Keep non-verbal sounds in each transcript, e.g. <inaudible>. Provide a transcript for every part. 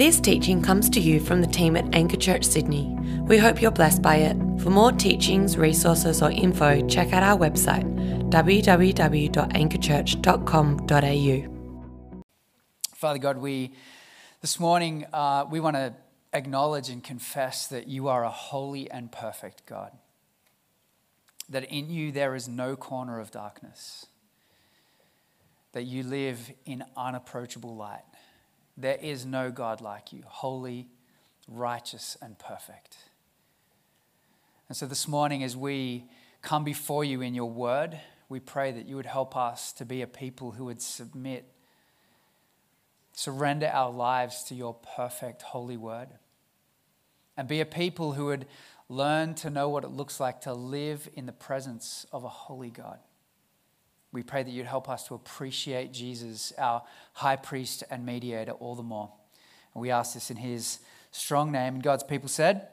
This teaching comes to you from the team at Anchor Church Sydney. We hope you're blessed by it. For more teachings, resources, or info, check out our website www.anchorchurch.com.au. Father God, we this morning uh, we want to acknowledge and confess that you are a holy and perfect God. That in you there is no corner of darkness. That you live in unapproachable light. There is no God like you, holy, righteous, and perfect. And so this morning, as we come before you in your word, we pray that you would help us to be a people who would submit, surrender our lives to your perfect, holy word, and be a people who would learn to know what it looks like to live in the presence of a holy God. We pray that you'd help us to appreciate Jesus, our high priest and mediator, all the more. And we ask this in his strong name. And God's people said,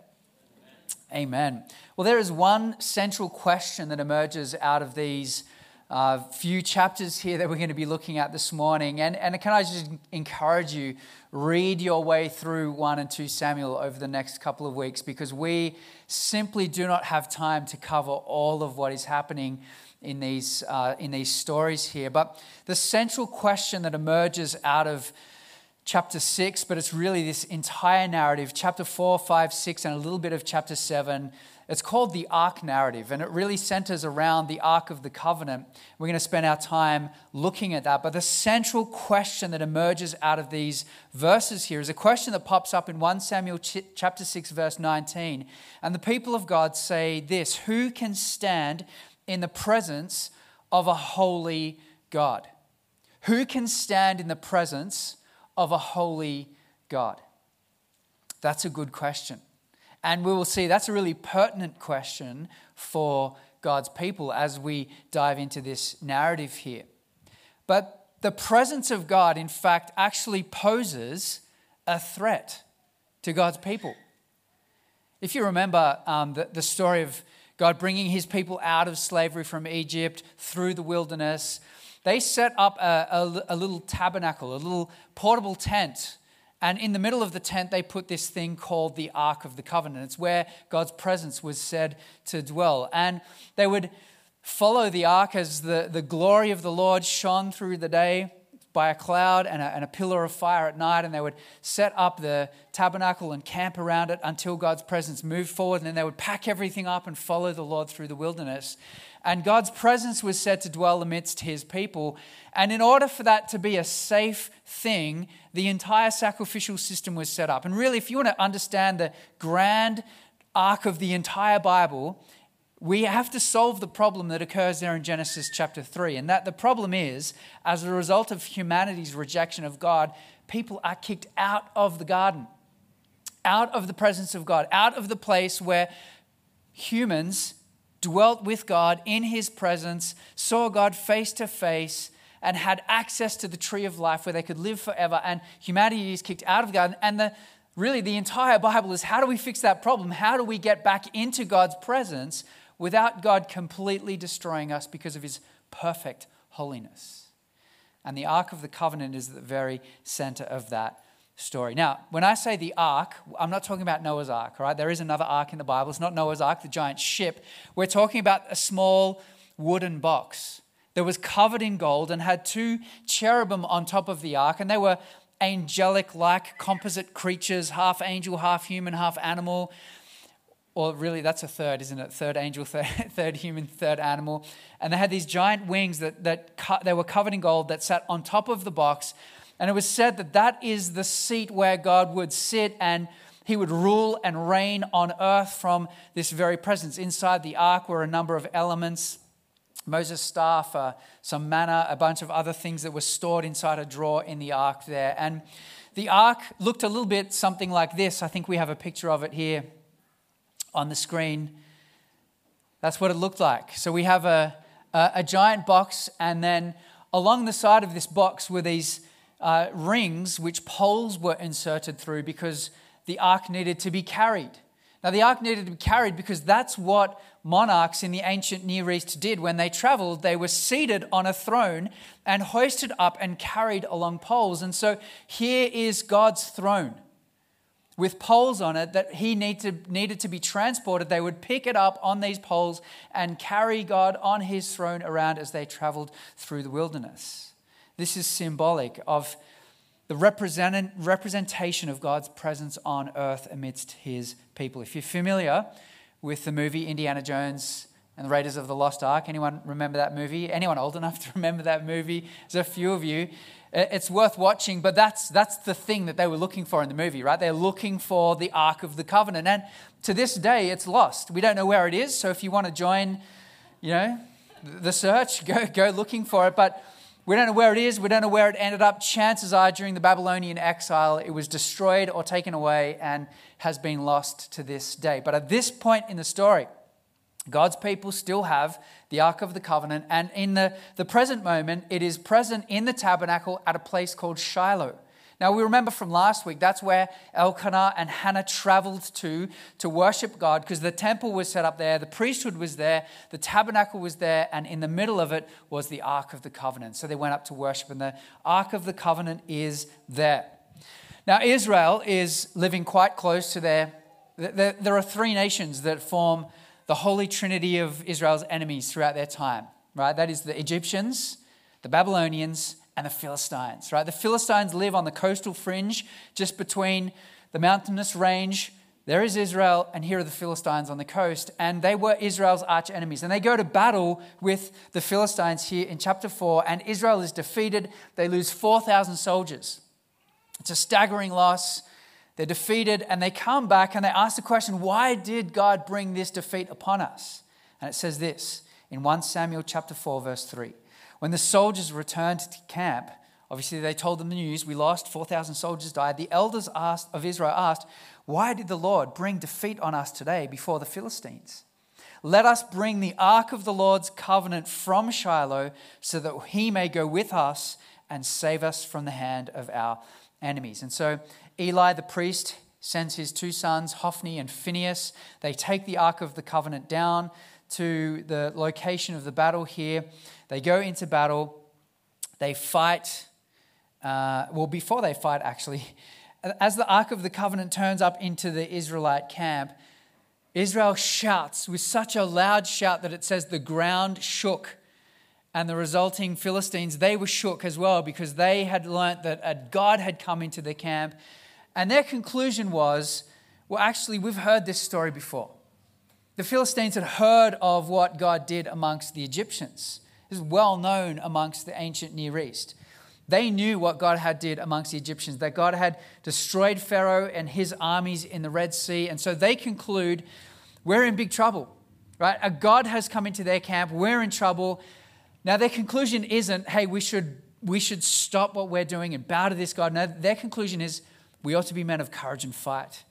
Amen. Amen. Well, there is one central question that emerges out of these uh, few chapters here that we're going to be looking at this morning. And, and can I just encourage you, read your way through 1 and 2 Samuel over the next couple of weeks because we simply do not have time to cover all of what is happening in these, uh, in these stories here. But the central question that emerges out of chapter 6, but it's really this entire narrative chapter 4, 5, 6, and a little bit of chapter 7. It's called the Ark narrative, and it really centers around the Ark of the Covenant. We're going to spend our time looking at that. But the central question that emerges out of these verses here is a question that pops up in 1 Samuel chapter 6, verse 19. And the people of God say this Who can stand in the presence of a holy God? Who can stand in the presence of a holy God? That's a good question. And we will see that's a really pertinent question for God's people as we dive into this narrative here. But the presence of God, in fact, actually poses a threat to God's people. If you remember um, the, the story of God bringing his people out of slavery from Egypt through the wilderness, they set up a, a, a, little tabernacle, a little portable tent. And in the middle of the tent, they put this thing called the Ark of the Covenant. It's where God's presence was said to dwell. And they would follow the ark as the, the glory of the Lord shone through the day by a cloud and a, and a, pillar of fire at night, and they would set up the tabernacle and camp around it until God's presence moved forward, and then they would pack everything up and follow the Lord through the wilderness. And God's presence was said to dwell amidst his people. And in order for that to be a safe thing, the entire sacrificial system was set up. And really, if you want to understand the grand arc of the entire Bible, we have to solve the problem that occurs there in Genesis chapter 3. And that the problem is, as a result of humanity's rejection of God, people are kicked out of the garden, out of the presence of God, out of the place where humans dwelt with God in his presence, saw God face to face, and had access to the tree of life where they could live forever. And humanity is kicked out of the garden. And the really the entire Bible is how do we fix that problem? How do we get back into God's presence without God completely destroying us because of his perfect holiness. And the Ark of the Covenant is the very center of that story. Now, when I say the ark, I'm not talking about Noah's ark, right? There is another ark in the Bible. It's not Noah's ark, the giant ship. We're talking about a small wooden box that was covered in gold and had two cherubim on top of the ark, and they were angelic like composite creatures, half angel, half human, half animal or really that's a third, isn't it? Third angel, <laughs> third, third human, third animal. And they had these giant wings that, that cut, they were covered in gold that sat on top of the box. And it was said that that is the seat where God would sit and he would rule and reign on earth from this very presence. Inside the ark were a number of elements Moses' staff, uh, some manna, a bunch of other things that were stored inside a drawer in the ark there. And the ark looked a little bit something like this. I think we have a picture of it here on the screen. That's what it looked like. So we have a, a, a giant box, and then along the side of this box were these uh, rings which poles were inserted through because the ark needed to be carried. Now, the ark needed to be carried because that's what monarchs in the ancient Near East did when they traveled. They were seated on a throne and hoisted up and carried along poles. And so here is God's throne with poles on it that he need to, needed to be transported. They would pick it up on these poles and carry God on his throne around as they traveled through the wilderness. This is symbolic of the represent, representation of God's presence on earth amidst his people. If you're familiar with the movie Indiana Jones and the Raiders of the Lost Ark, anyone remember that movie? Anyone old enough to remember that movie? There's a few of you. It's worth watching, but that's, that's the thing that they were looking for in the movie, right? They're looking for the Ark of the Covenant. And to this day, it's lost. We don't know where it is. So if you want to join, you know, the search, <laughs> go, go looking for it. But we don't know where it is. We don't know where it ended up. Chances are, during the Babylonian exile, it was destroyed or taken away and has been lost to this day. But at this point in the story, God's people still have the Ark of the Covenant, and in the, the present moment, it is present in the tabernacle at a place called Shiloh. Now, we remember from last week, that's where Elkanah and Hannah traveled to to worship God because the temple was set up there, the priesthood was there, the tabernacle was there, and in the middle of it was the Ark of the Covenant. So they went up to worship, and the Ark of the Covenant is there. Now, Israel is living quite close to their. There are three nations that form the holy trinity of Israel's enemies throughout their time, right? That is the Egyptians, the Babylonians, and the Philistines, right? The Philistines live on the coastal fringe just between the mountainous range. There is Israel, and here are the Philistines on the coast, and they were Israel's arch enemies. And they go to battle with the Philistines here in chapter 4, and Israel is defeated. They lose 4,000 soldiers. It's a staggering loss. They're defeated, and they come back and they ask the question, Why did God bring this defeat upon us? And it says this in 1 Samuel chapter 4, verse 3. When the soldiers returned to camp, obviously they told them the news we lost, 4,000 soldiers died. The elders asked, of Israel asked, Why did the Lord bring defeat on us today before the Philistines? Let us bring the ark of the Lord's covenant from Shiloh so that he may go with us and save us from the hand of our enemies. And so Eli the priest sends his two sons, Hophni and Phinehas. They take the ark of the covenant down to the location of the battle here. They go into battle, they fight. Uh, well, before they fight, actually, <laughs> as the Ark of the Covenant turns up into the Israelite camp, Israel shouts with such a loud shout that it says the ground shook. And the resulting Philistines, they were shook as well because they had learnt that a God had come into their camp. And their conclusion was well, actually, we've heard this story before. The Philistines had heard of what God did amongst the Egyptians. This is well known amongst the ancient Near East. They knew what God had did amongst the Egyptians, that God had destroyed Pharaoh and his armies in the Red Sea. And so they conclude, we're in big trouble, right? A God has come into their camp, we're in trouble. Now, their conclusion isn't, hey, we should, we should stop what we're doing and bow to this God. No, their conclusion is, we ought to be men of courage and fight.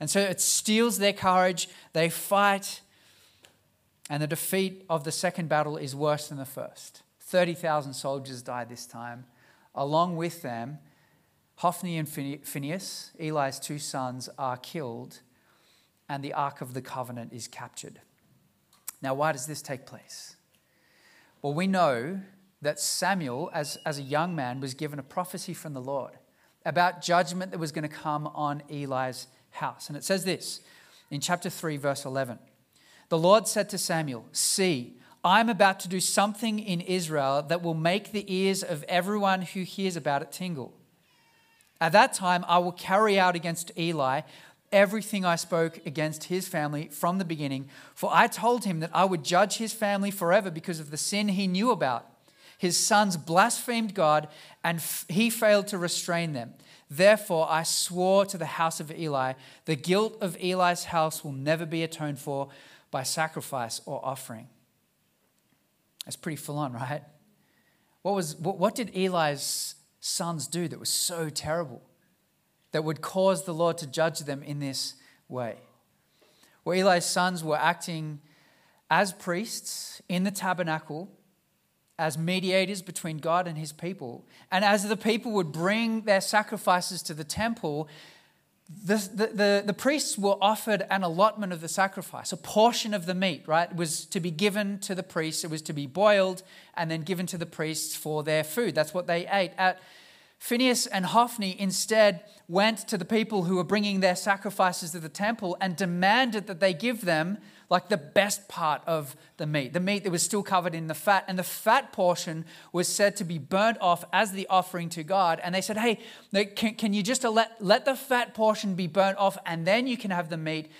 And so it steals their courage. They fight. And the defeat of the second battle is worse than the first. 30,000 soldiers died this time. Along with them, Hophni and Phinehas, Eli's two sons, are killed, and the Ark of the Covenant is captured. Now, why does this take place? Well, we know that Samuel, as, as a young man, was given a prophecy from the Lord about judgment that was going to come on Eli's house. And it says this in chapter 3, verse 11. The Lord said to Samuel, See, I'm about to do something in Israel that will make the ears of everyone who hears about it tingle. At that time, I will carry out against Eli everything I spoke against his family from the beginning, for I told him that I would judge his family forever because of the sin he knew about. His sons blasphemed God, and he failed to restrain them. Therefore, I swore to the house of Eli, the guilt of Eli's house will never be atoned for by sacrifice or offering. That's pretty full on, right? What, was, what, what did Eli's sons do that was so terrible that would cause the Lord to judge them in this way? Well, Eli's sons were acting as priests in the tabernacle as mediators between God and his people. And as the people would bring their sacrifices to the temple, the, the, the, the, priests were offered an allotment of the sacrifice, a portion of the meat, right? It was to be given to the priests. It was to be boiled and then given to the priests for their food. That's what they ate. At Phineas and Hophni instead went to the people who were bringing their sacrifices to the temple and demanded that they give them like the best part of the meat, the meat that was still covered in the fat. And the fat portion was said to be burnt off as the offering to God. And they said, hey, can, can you just let, let the fat portion be burnt off and then you can have the meat?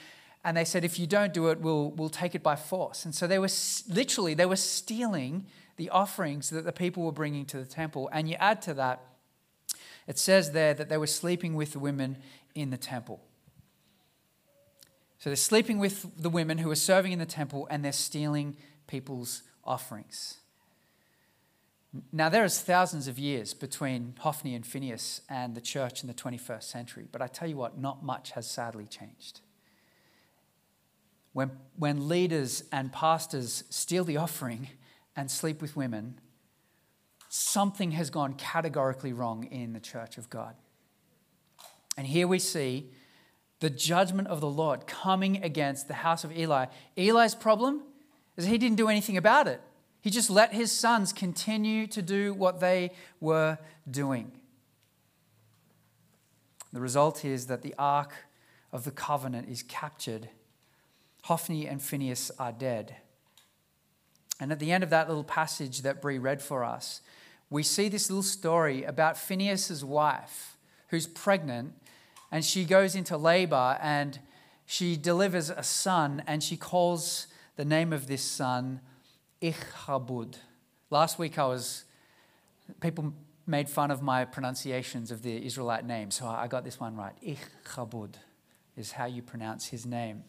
And they said, if you don't do it, we'll, we'll take it by force. And so they were literally, they were stealing the offerings that the people were bringing to the temple. And you add to that, it says there that they were sleeping with the women in the temple. So they're sleeping with the women who are serving in the temple and they're stealing people's offerings. Now, there is thousands of years between Hophni and Phineas and the church in the 21st century, but I tell you what, not much has sadly changed. When, when leaders and pastors steal the offering and sleep with women, something has gone categorically wrong in the church of God. And here we see the judgment of the Lord coming against the house of Eli. Eli's problem is he didn't do anything about it. He just let his sons continue to do what they were doing. The result is that the ark of the covenant is captured. Hophni and Phineas are dead. And at the end of that little passage that Brie read for us, we see this little story about Phineas's wife who's pregnant and she goes into labor and she delivers a son and she calls the name of this son Ichabod. Last week I was people made fun of my pronunciations of the Israelite name, so I got this one right. Ichabod is how you pronounce his name.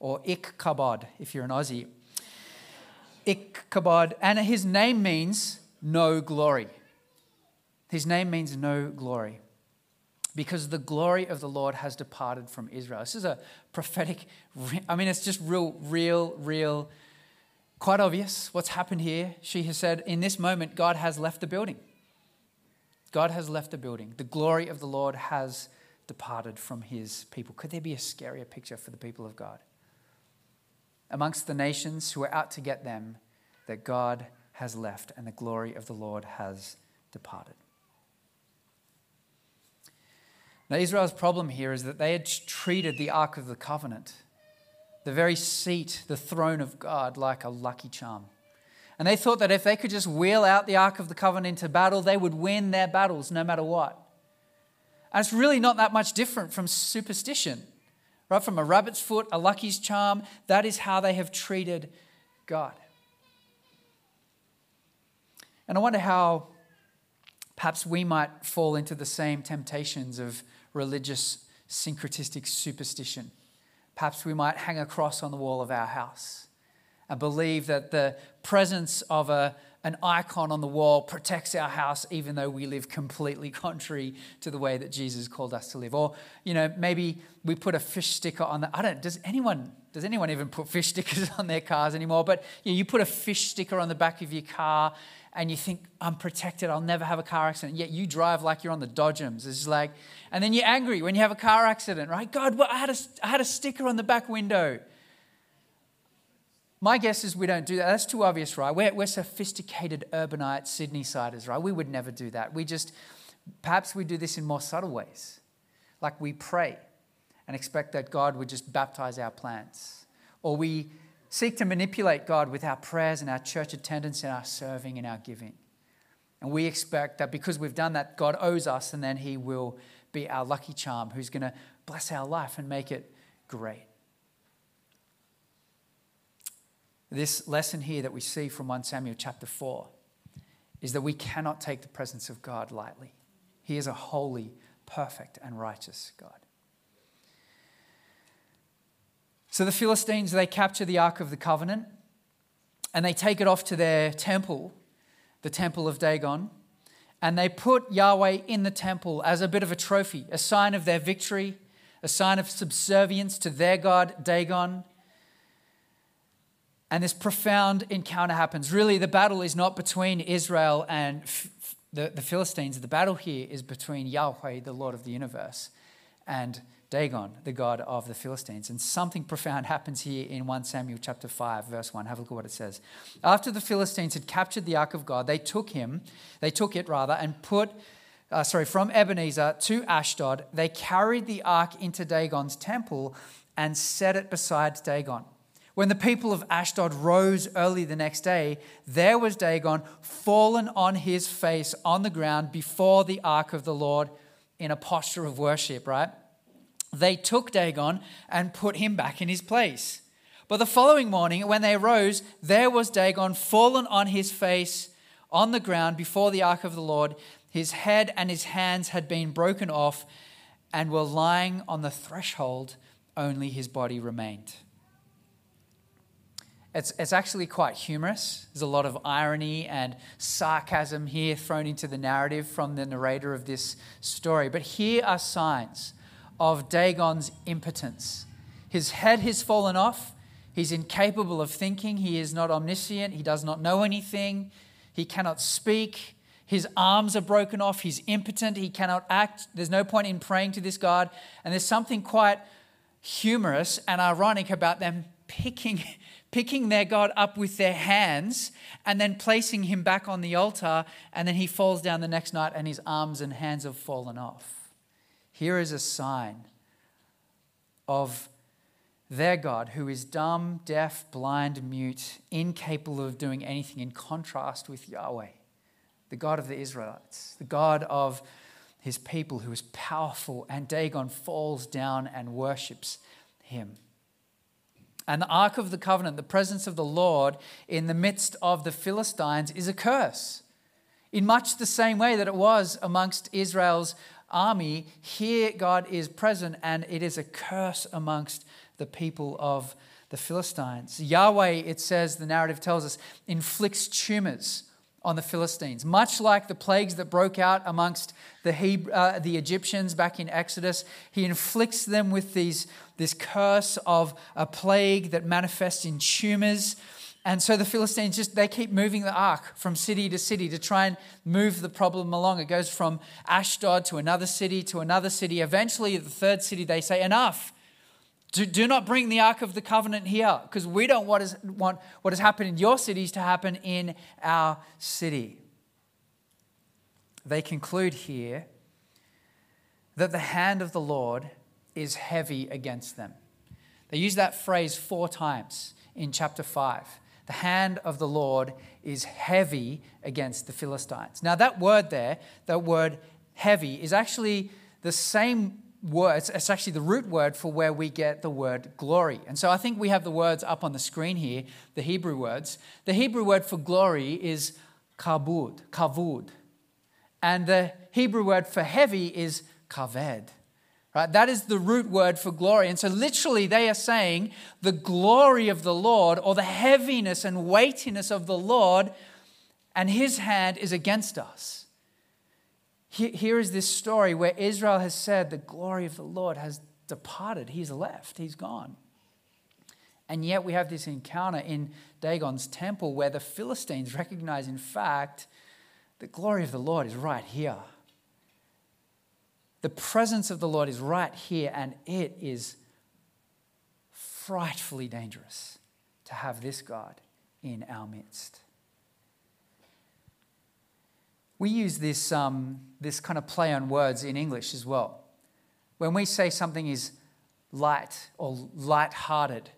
Or Ikkabod if you're an Aussie. Ichabod, and his name means no glory. His name means no glory because the glory of the Lord has departed from Israel. This is a prophetic, I mean, it's just real, real, real, quite obvious what's happened here. She has said, in this moment, God has left the building. God has left the building. The glory of the Lord has departed from his people. Could there be a scarier picture for the people of God? Amongst the nations who are out to get them, that God has left and the glory of the Lord has departed. Now, Israel's problem here is that they had treated the Ark of the Covenant, the very seat, the throne of God, like a lucky charm. And they thought that if they could just wheel out the Ark of the Covenant into battle, they would win their battles no matter what. And it's really not that much different from superstition, right? From a rabbit's foot, a lucky's charm, that is how they have treated God. And I wonder how perhaps we might fall into the same temptations of religious syncretistic superstition. Perhaps we might hang a cross on the wall of our house and believe that the presence of a, an icon on the wall protects our house even though we live completely <laughs> contrary to the way that Jesus called us to live. Or, you know, maybe we put a fish sticker on the I don't does anyone does anyone even put fish <laughs> stickers on their cars anymore? But you, know, you put a fish sticker on the back of your car and you think, I'm protected, I'll never have a car accident. Yet you drive like you're on the Dodgems. It's like, and then you're angry when you have a car accident, right? God, well, I, had a, I had a sticker on the back window. My guess is we don't do that. That's too obvious, right? We're, we're sophisticated urbanite Sydney siders, right? We would never do that. We just, perhaps we do this in more subtle ways. Like we pray and expect that God would just baptize our plants. Or we seek to manipulate God with our prayers and our church attendance and our serving and our giving. And we expect that because we've done that, God owes us and then He will be our lucky charm who's going to bless our life and make it great. This lesson here that we see from 1 Samuel chapter 4 is that we cannot take the presence of God lightly. He is a holy, perfect, and righteous God. So the Philistines, they capture the Ark of the Covenant and they take it off to their temple, the temple of Dagon, and they put Yahweh in the temple as a bit of a trophy, a sign of their victory, a sign of subservience to their God, Dagon. And this profound encounter happens. Really, the battle is not between Israel and the, the Philistines. The battle here is between Yahweh, the Lord of the universe, and Dagon, the god of the Philistines. And something profound happens here in 1 Samuel chapter 5, verse 1. Have a look at what it says. After the Philistines had captured the ark of God, they took him, they took it rather, and put uh, sorry, from Ebenezer to Ashdod, they carried the ark into Dagon's temple and set it beside Dagon. When the people of Ashdod rose early the next day, there was Dagon fallen on his face on the ground before the ark of the Lord in a posture of worship, right? They took Dagon and put him back in his place. But the following morning, when they rose, there was Dagon fallen on his face on the ground before the ark of the Lord. His head and his hands had been broken off and were lying on the threshold, only his body remained. It's, it's actually quite humorous. There's a lot of irony and sarcasm here thrown into the narrative from the narrator of this story. But here are signs of Dagon's impotence. His head has fallen off. He's incapable of thinking. He is not omniscient. He does not know anything. He cannot speak. His arms are broken off. He's impotent. He cannot act. There's no point in praying to this God. And there's something quite humorous and ironic about them picking <laughs> picking their God up with their hands and then placing him back on the altar, and then he falls down the next night and his arms and hands have fallen off. Here is a sign of their God who is dumb, deaf, blind, mute, incapable of doing anything, in contrast with Yahweh, the God of the Israelites, the God of his people who is powerful, and Dagon falls down and worships him. And the Ark of the Covenant, the presence of the Lord in the midst of the Philistines, is a curse. In much the same way that it was amongst Israel's army, here God is present and it is a curse amongst the people of the Philistines. Yahweh, it says, the narrative tells us, inflicts tumors on the Philistines, much like the plagues that broke out amongst the, Hebrew, uh, the Egyptians back in Exodus. He inflicts them with these, this curse of a plague that manifests in tumors. And so the Philistines just they keep moving the ark from city to city to try and move the problem along. It goes from Ashdod to another city to another city. Eventually, the third city, they say, Enough. Do, do not bring the Ark of the Covenant here because we don't want, is, want what has happened in your cities to happen in our city. They conclude here that the hand of the Lord is heavy against them. They use that phrase four times in chapter 5. The hand of the Lord is heavy against the Philistines. Now, that word there, that word heavy, is actually the same word, it's actually the root word for where we get the word glory. And so I think we have the words up on the screen here, the Hebrew words. The Hebrew word for glory is kabud, kavud. And the Hebrew word for heavy is kaved. Right? That is the root word for glory. And so literally they are saying the glory of the Lord or the heaviness and weightiness of the Lord and his hand is against us. Here is this story where Israel has said, The glory of the Lord has departed. He's left, he's gone. And yet we have this encounter in Dagon's temple where the Philistines recognize, in fact, the glory of the Lord is right here. The presence of the Lord is right here, and it is frightfully dangerous to have this God in our midst we use this, um, this kind of play on words in English as well. When we say something is light or light-hearted,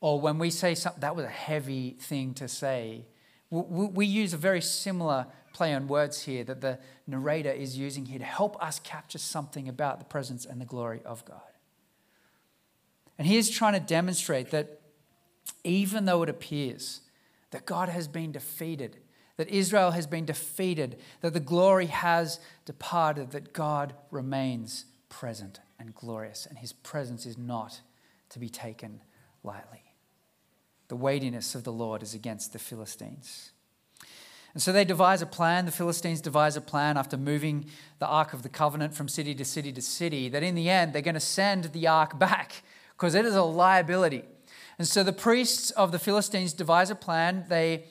or when we say something, that was a heavy thing to say, we, we use a very similar play on words here that the narrator is using here to help us capture something about the presence and the glory of God. And he is trying to demonstrate that even though it appears that God has been defeated, that Israel has been defeated, that the glory has departed, that God remains present and glorious, and his presence is not to be taken lightly. The weightiness of the Lord is against the Philistines. And so they devise a plan. The Philistines devise a plan after moving the Ark of the Covenant from city to city to city, that in the end they're going to send the Ark <laughs> back because it is a liability. And so the priests of the Philistines devise a plan. They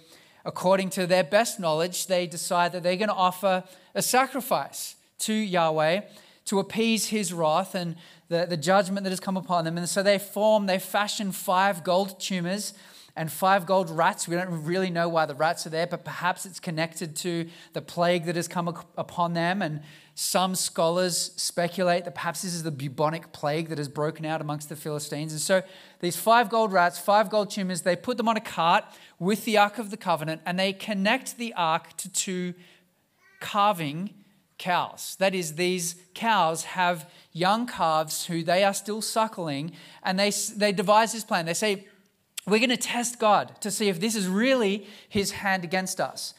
according to their best knowledge, they decide that they're going to offer a sacrifice to Yahweh to appease his wrath and the, the judgment that has come upon them. And so they form, they fashion five gold tumors and five gold rats. We don't really know why the rats are there, but perhaps it's connected to the plague that has come upon them. And some scholars speculate that perhaps this is the bubonic plague that has broken out amongst the Philistines. And so these five gold rats, five gold tumors, they put them on a cart with the Ark of the Covenant and they connect the Ark to two calving cows. That is, these cows have young calves who they are still suckling, and they, they devise this plan. They say, We're going to test God to see if this is really his hand against us.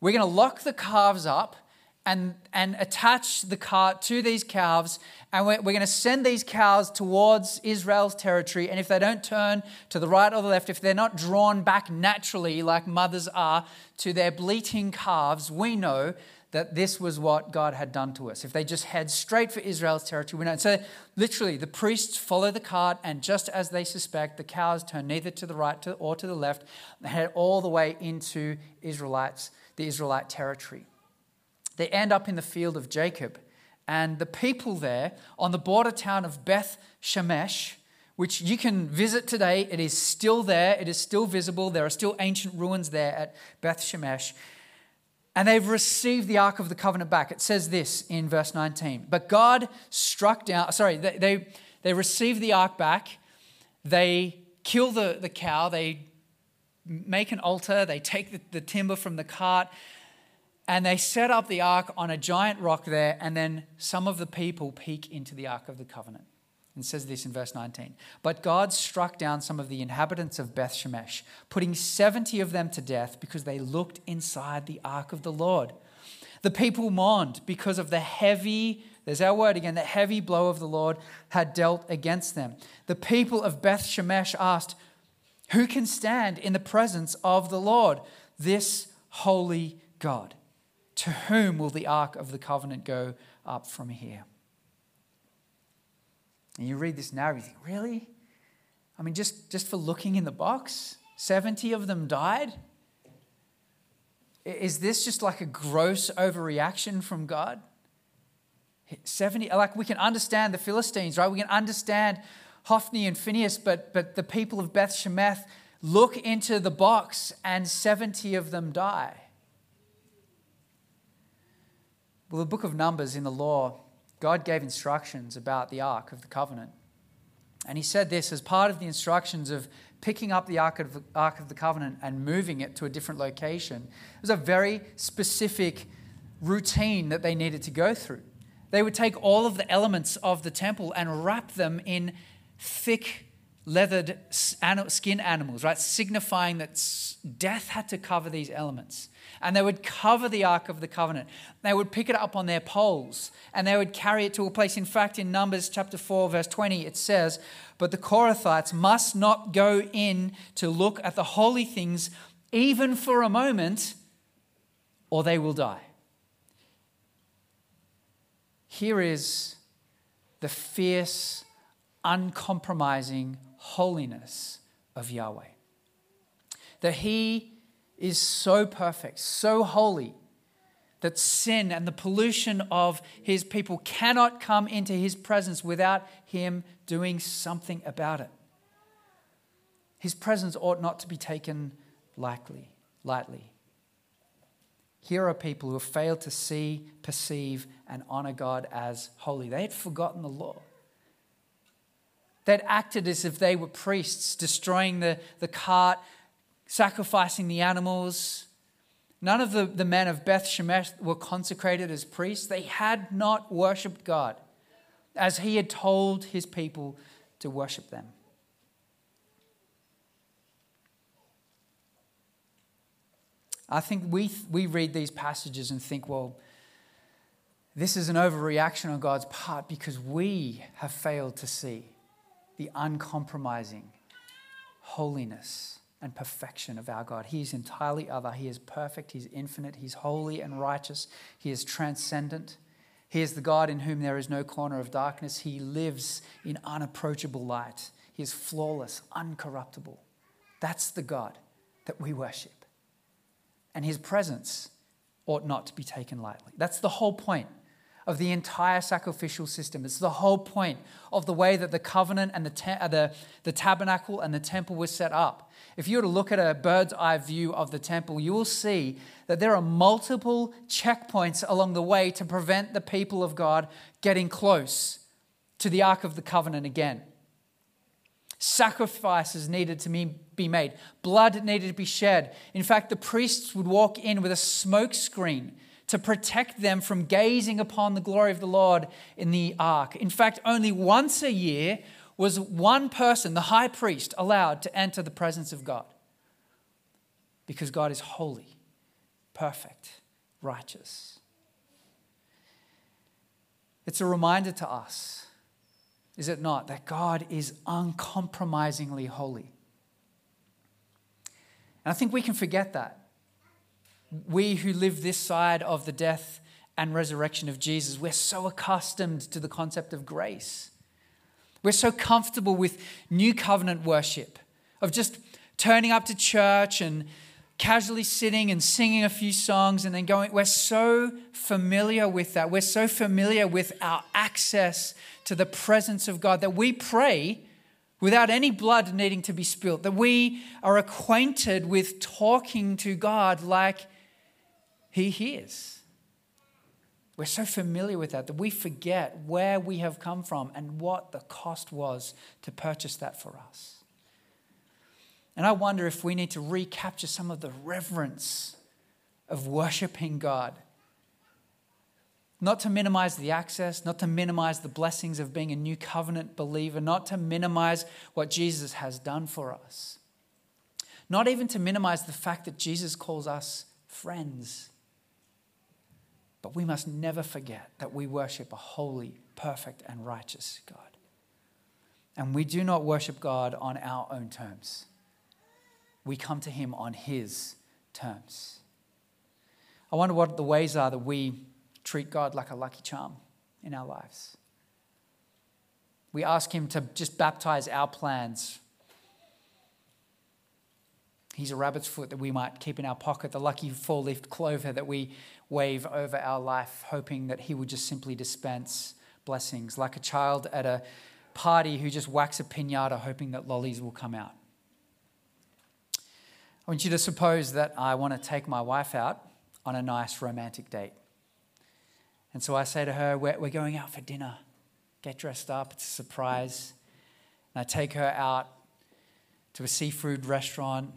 We're going to lock the calves up and, and attach the cart to these calves, and we're, we're going to send these cows towards Israel's territory. And if they don't turn to the right or the left, if they're not drawn back naturally like mothers are to their bleating calves, we know that this was what God had done to us. If they just head straight for Israel's territory, we know. So literally, the priests follow the cart, and just as they suspect, the cows turn neither to the right or to the left, they head all the way into Israelites, the Israelite territory. They end up in the field of Jacob, and the people there on the border town of Beth Shemesh, which you can visit today. It is still there, it is still visible. There are still ancient ruins there at Beth Shemesh and they've received the Ark of the Covenant back. It says this in verse 19. But God struck down, sorry, they, they, they receive the Ark back, they kill the, the cow, they make an altar, they take the, the timber from the cart, and they set up the Ark on a giant rock there, and then some of the people peek into the Ark of the Covenant. And says this in verse 19. But God struck down some of the inhabitants of Beth Shemesh, putting 70 of them to death because they looked inside the ark of the Lord. The people mourned because of the heavy, there's our word again, the heavy blow of the Lord had dealt against them. The people of Beth Shemesh asked, Who can stand in the presence of the Lord, this holy God? To whom will the ark of the covenant go up from here? And you read this now, you think, really? I mean, just, just for looking in the box, 70 of them died? Is this just like a gross overreaction from God? 70, like we can understand the Philistines, right? We can understand Hophni and Phineas, but, but the people of Beth Shemesh look into the box and 70 of them die. Well, the book of Numbers in the law God gave instructions about the Ark of the Covenant. And he said this as part of the instructions of picking up the Ark of the, Ark of the Covenant and moving it to a different location. It was a very specific routine that they needed to go through. They would take all of the elements of the temple and wrap them in thick leathered skin animals, right? Signifying that death had to cover these elements. And they would cover the Ark of the Covenant. They would pick it up on their poles and they would carry it to a place. In fact, in Numbers chapter 4, verse 20, it says, But the Kohathites must not go in to look at the holy things even for a moment, or they will die. Here is the fierce, uncompromising holiness of Yahweh. That He is so perfect, so holy, that sin and the pollution of His people cannot come into His presence without Him doing something about it. His presence ought not to be taken lightly. lightly. Here are people who have failed to see, perceive, and honor God as holy. They had forgotten the law that acted as if they were priests, destroying the, the cart, sacrificing the animals. None of the, the men of Beth Shemesh were consecrated as priests. They had not worshipped God as he had told his people to worship them. I think we, we read these passages and think, well, this is an overreaction on God's part because we have failed to see the uncompromising holiness and perfection of our God. He is entirely other. He is perfect. He's infinite. He's holy and righteous. He is transcendent. He is the God in whom there is no corner of darkness. He lives in unapproachable light. He is flawless, uncorruptible. That's the God that we worship. And his presence ought not to be taken lightly. That's the whole point of the entire sacrificial system. It's the whole point of the way that the covenant and the, uh, the, the tabernacle and the temple was set up. If you were to look at a bird's eye view of the temple, you will see that there are multiple checkpoints along the way to prevent the people of God getting close to the Ark of the Covenant again. Sacrifices needed to be made, blood needed to be shed. In fact, the priests would walk in with a smoke screen to protect them from gazing upon the glory of the Lord in the ark. In fact, only once a year was one person, the high priest, allowed to enter the presence of God because God is holy, perfect, righteous. It's a reminder to us, is it not, that God is uncompromisingly holy. And I think we can forget that we who live this side of the death and resurrection of Jesus, we're so accustomed to the concept of grace. We're so comfortable with new covenant worship, of just turning up to church and casually sitting and singing a few songs and then going. We're so familiar with that. We're so familiar with our access to the presence of God that we pray without any blood needing to be spilt, that we are acquainted with talking to God like he hears. We're so familiar with that that we forget where we have come from and what the cost was to purchase that for us. And I wonder if we need to recapture some of the reverence of worshiping God. Not to minimize the access, not to minimize the blessings of being a new covenant believer, not to minimize what Jesus has done for us. Not even to minimize the fact that Jesus calls us friends. But we must never forget that we worship a holy, perfect, and righteous God. And we do not worship God on our own terms. We come to Him on His terms. I wonder what the ways are that we treat God like a lucky charm in our lives. We ask Him to just baptize our plans. He's a rabbit's foot that we might keep in our pocket, the lucky four leafed clover that we wave over our life, hoping that He would just simply dispense blessings, like a child at a party who just whacks a pinata, hoping that lollies will come out. I want you to suppose that I want to take my wife out on a nice romantic date. And so I say to her, We're, going out for dinner. Get dressed up, it's a surprise. And I take her out to a seafood restaurant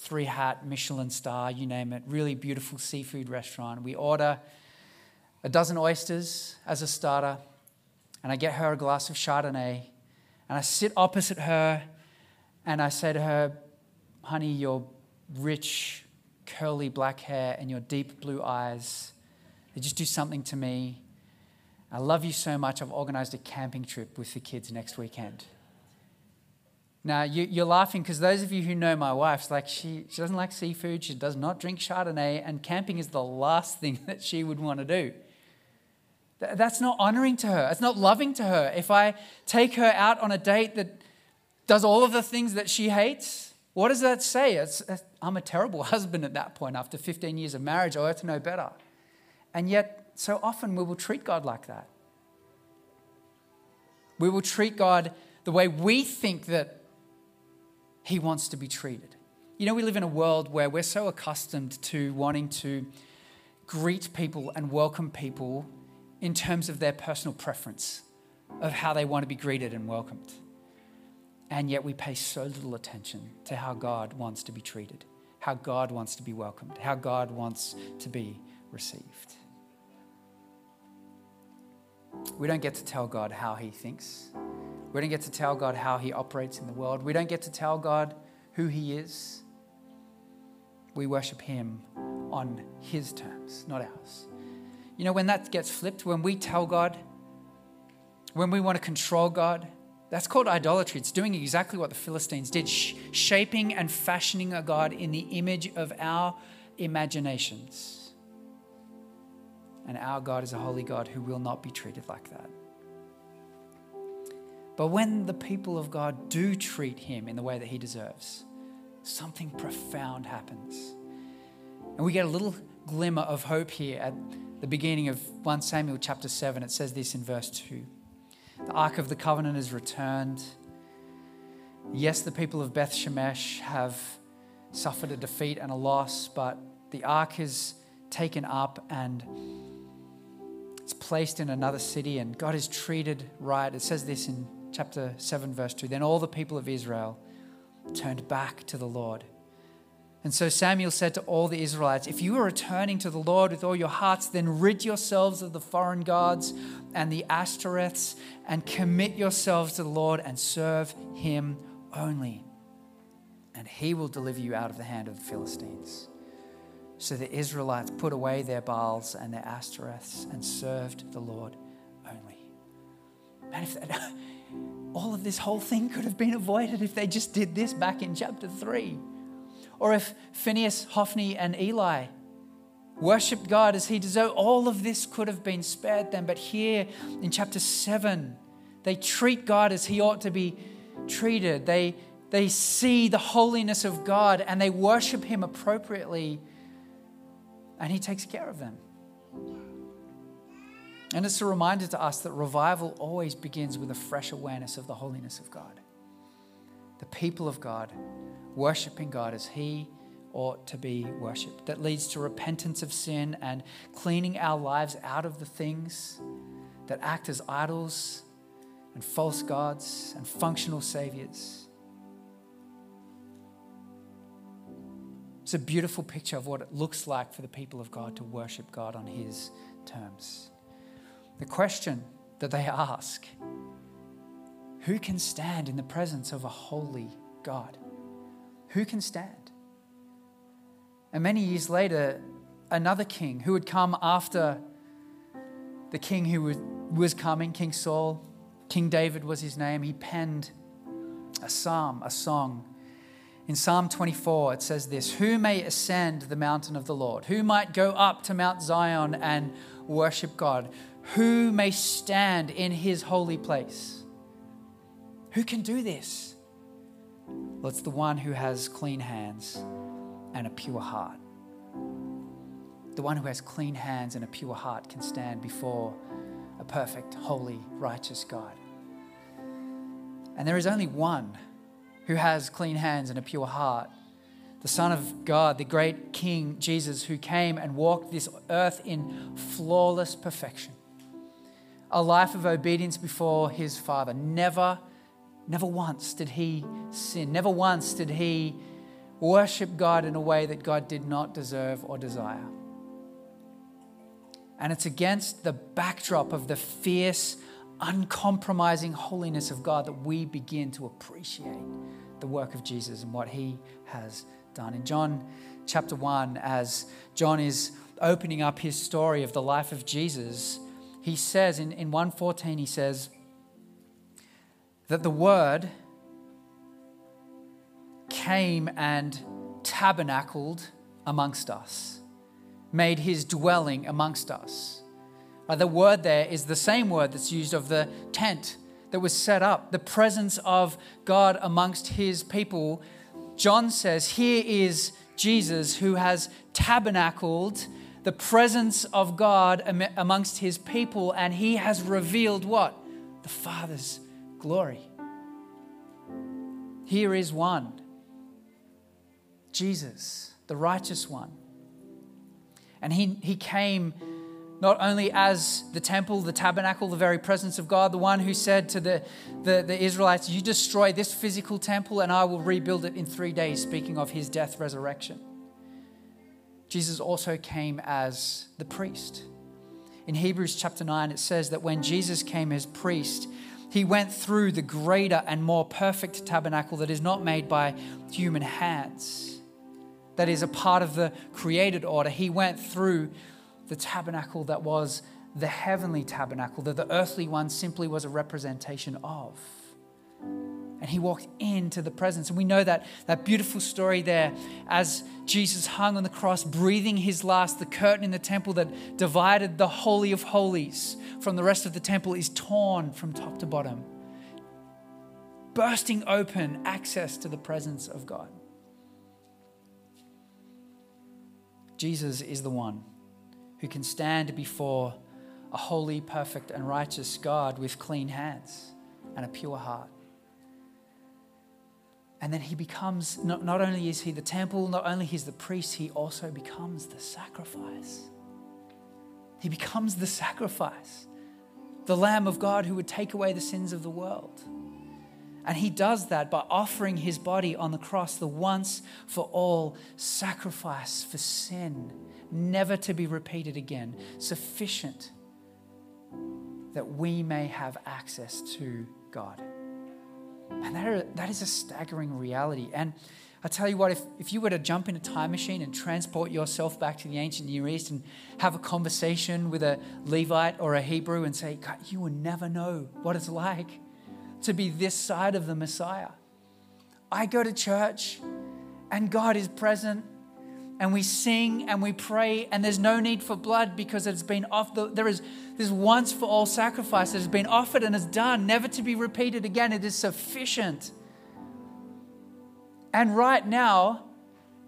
three hat, Michelin star, you name it, really beautiful seafood restaurant. We order a dozen oysters as a starter, and I get her a glass of Chardonnay, and I sit opposite her, and I say to her, Honey, your rich, curly black hair and your deep blue eyes, they just do something to me. I love you so much. I've organized a camping trip with the kids next weekend. Now, you, are laughing because those of you who know my wife, like she, she doesn't like seafood, she does not drink Chardonnay, and camping is the last thing <laughs> that she would want to do. That's not honoring to her. It's not loving to her. If I take her out on a date that does all of the things that she hates, what does that say? It's, I'm a terrible <laughs> husband at that point. After 15 years of marriage, I ought to know better. And yet, so often we will treat God like that. We will treat God the way we think that he wants to be treated. You know, we live in a world where we're so accustomed to wanting to greet people and welcome people in terms of their personal preference of how they want to be greeted and welcomed. And yet we pay so little attention to how God wants to be treated, how God wants to be welcomed, how God wants to be received. We don't get to tell God how he thinks. We don't get to tell God how He operates in the world. We don't get to tell God who He is. We worship Him on His terms, not ours. You know, when that gets flipped, when we tell God, when we want to control God, that's called idolatry. It's doing exactly what the Philistines did, sh- shaping and fashioning a God in the image of our imaginations. And our God is a holy God who will not be treated like that. But when the people of God do treat him in the way that he deserves, something profound happens. And we get a little glimmer of hope here at the beginning of 1 Samuel chapter 7, it says this in verse 2. The Ark of the Covenant is returned. Yes, the people of Beth Shemesh have suffered a defeat and a loss, but the Ark is taken up and placed in another city, and God is treated right. It says this in chapter 7, verse 2. Then all the people of Israel turned back to the Lord and so Samuel said to all the Israelites, If you are returning to the Lord with all your hearts, then rid yourselves of the foreign gods and the Ashtoreths, and commit yourselves to the Lord and serve him only. And he will deliver you out of the hand of the Philistines. So the Israelites put away their Baals and their Ashtoreths and served the Lord only. Man, if that, <laughs> all of this whole thing could have been avoided if they just did this back in chapter 3 or if Phineas, Hophni, and Eli worshiped God as he deserved, all of this could have been spared them. But here in chapter 7, they treat God as he ought to be treated. They, they see the holiness of God and they worship him appropriately, and he takes care of them. And it's a reminder to us that revival always begins with a fresh awareness of the holiness of God. The people of God worshiping God as He ought to be worshiped. That leads to repentance of sin and cleaning our lives out of the things that act as idols and false gods and functional saviors. It's a beautiful picture of what it looks like for the people of God to worship God on His terms. The question that they ask who can stand in the presence of a holy God? Who can stand? And many years later, another king who would come after the king who was coming, King Saul, King David was his name, he penned a psalm, a song. In Psalm 24, it says this Who may ascend the mountain of the Lord? Who might go up to Mount Zion and worship God? Who may stand in his holy place? Who can do this? Well, it's the one who has clean hands and a pure heart. The one who has clean hands and a pure heart can stand before a perfect, holy, righteous God. And there is only one who has clean hands and a pure heart the Son of God, the great King Jesus, who came and walked this earth in flawless perfection. A life of obedience before his Father, never Never once did he sin. Never once did he worship God in a way that God did not deserve or desire. And it's against the backdrop of the fierce, uncompromising holiness of God that we begin to appreciate the work of Jesus and what he has done. In John chapter 1, as John is opening up his story of the life of Jesus, he says in, in 114, he says, that the Word came and tabernacled amongst us, made his dwelling amongst us. Uh, the word there is the same word that's used of the tent that was set up, the presence of God amongst his people. John says, Here is Jesus who has tabernacled the presence of God amongst his people, and he has revealed what? The Father's glory. Here is one Jesus, the righteous one. And he, he came not only as the temple, the tabernacle, the very presence of God, the one who said to the, the, the, Israelites, You destroy this physical temple and I will rebuild it in three days, speaking of his death, resurrection. Jesus also came as the priest. In Hebrews chapter 9, it says that when Jesus came as priest, he went through the greater and more perfect tabernacle that is not made by human hands, that is a part of the created order. He went through the tabernacle that was the heavenly tabernacle, that the earthly one simply was a representation of and he walked into the presence. And we know that, that beautiful story there as Jesus hung on the cross, breathing his last, the curtain in the temple that divided the Holy of Holies from the rest of the temple is torn from top to bottom, bursting open access to the presence of God. Jesus is the one who can stand before a holy, perfect, and righteous God with clean hands and a pure heart. And then he becomes, not, not only is he the temple, not only he's the priest, he also becomes the sacrifice. He becomes the sacrifice, the Lamb of God who would take away the sins of the world. And he does that by offering his body on the cross, the once for all sacrifice for sin, never to be repeated again, sufficient that we may have access to God. And that, are, that is a staggering reality. And I tell you what, if, if you were to jump in a time machine and transport yourself back to the ancient Near East and have a conversation with a Levite or a Hebrew and say, God, you will never know what it's like to be this side of the Messiah. I go to church and God is present and we sing and we pray and there's no need for blood because it's been off the, there is this once for all sacrifice that has been offered and is done never to be repeated again. It is sufficient. And right now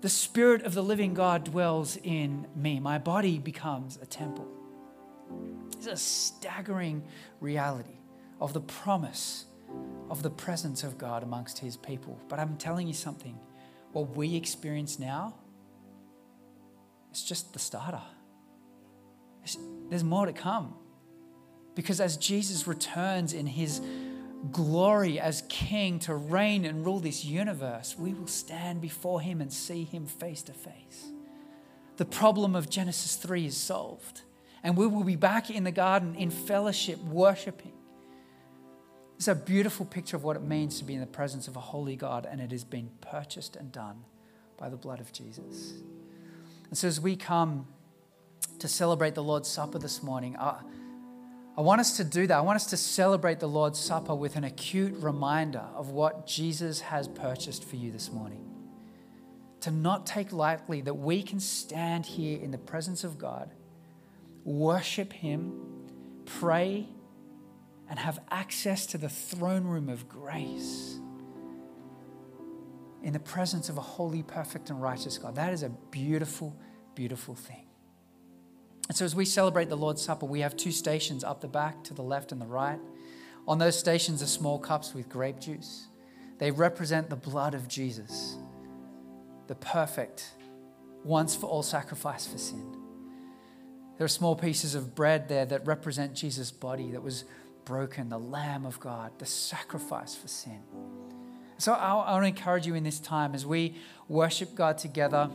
the spirit of the living god dwells in me. My body becomes a temple. It's a staggering reality of the promise of the presence of god amongst his people. But i'm telling you something. What we experience now it's just the starter. It's, there's more to come. Because as Jesus returns in his glory as king to reign and rule this universe, we will stand before him and see him face to face. The problem of Genesis 3 is solved, and we will be back in the garden in fellowship, worshiping. It's a beautiful picture of what it means to be in the presence of a holy God, and it has been purchased and done by the blood of Jesus. And so, as we come to celebrate the Lord's Supper this morning, I, I want us to do that. I want us to celebrate the Lord's Supper with an acute reminder of what Jesus has purchased for you this morning. To not take lightly that we can stand here in the presence of God, worship Him, pray, and have access to the throne room of grace in the presence of a holy, perfect, and righteous God. That is a beautiful, beautiful thing. And so, as we celebrate the Lord's Supper, we have two stations up the back, to the left and the right. On those stations are small cups with grape juice. They represent the blood of Jesus, the perfect, once for all sacrifice for sin. There are small pieces of bread there that represent Jesus' body that was broken, the Lamb of God, the sacrifice for sin. So I, want to encourage you in this time as we worship God together.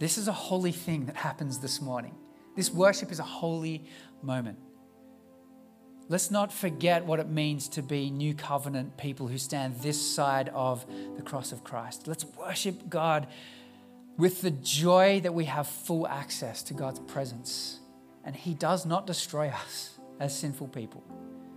This is a holy thing that happens this morning. This worship is a holy moment. Let's not forget what it means to be new covenant people who stand this side of the cross of Christ. Let's worship God with the joy that we have full access to God's presence. And He does not destroy us as sinful people.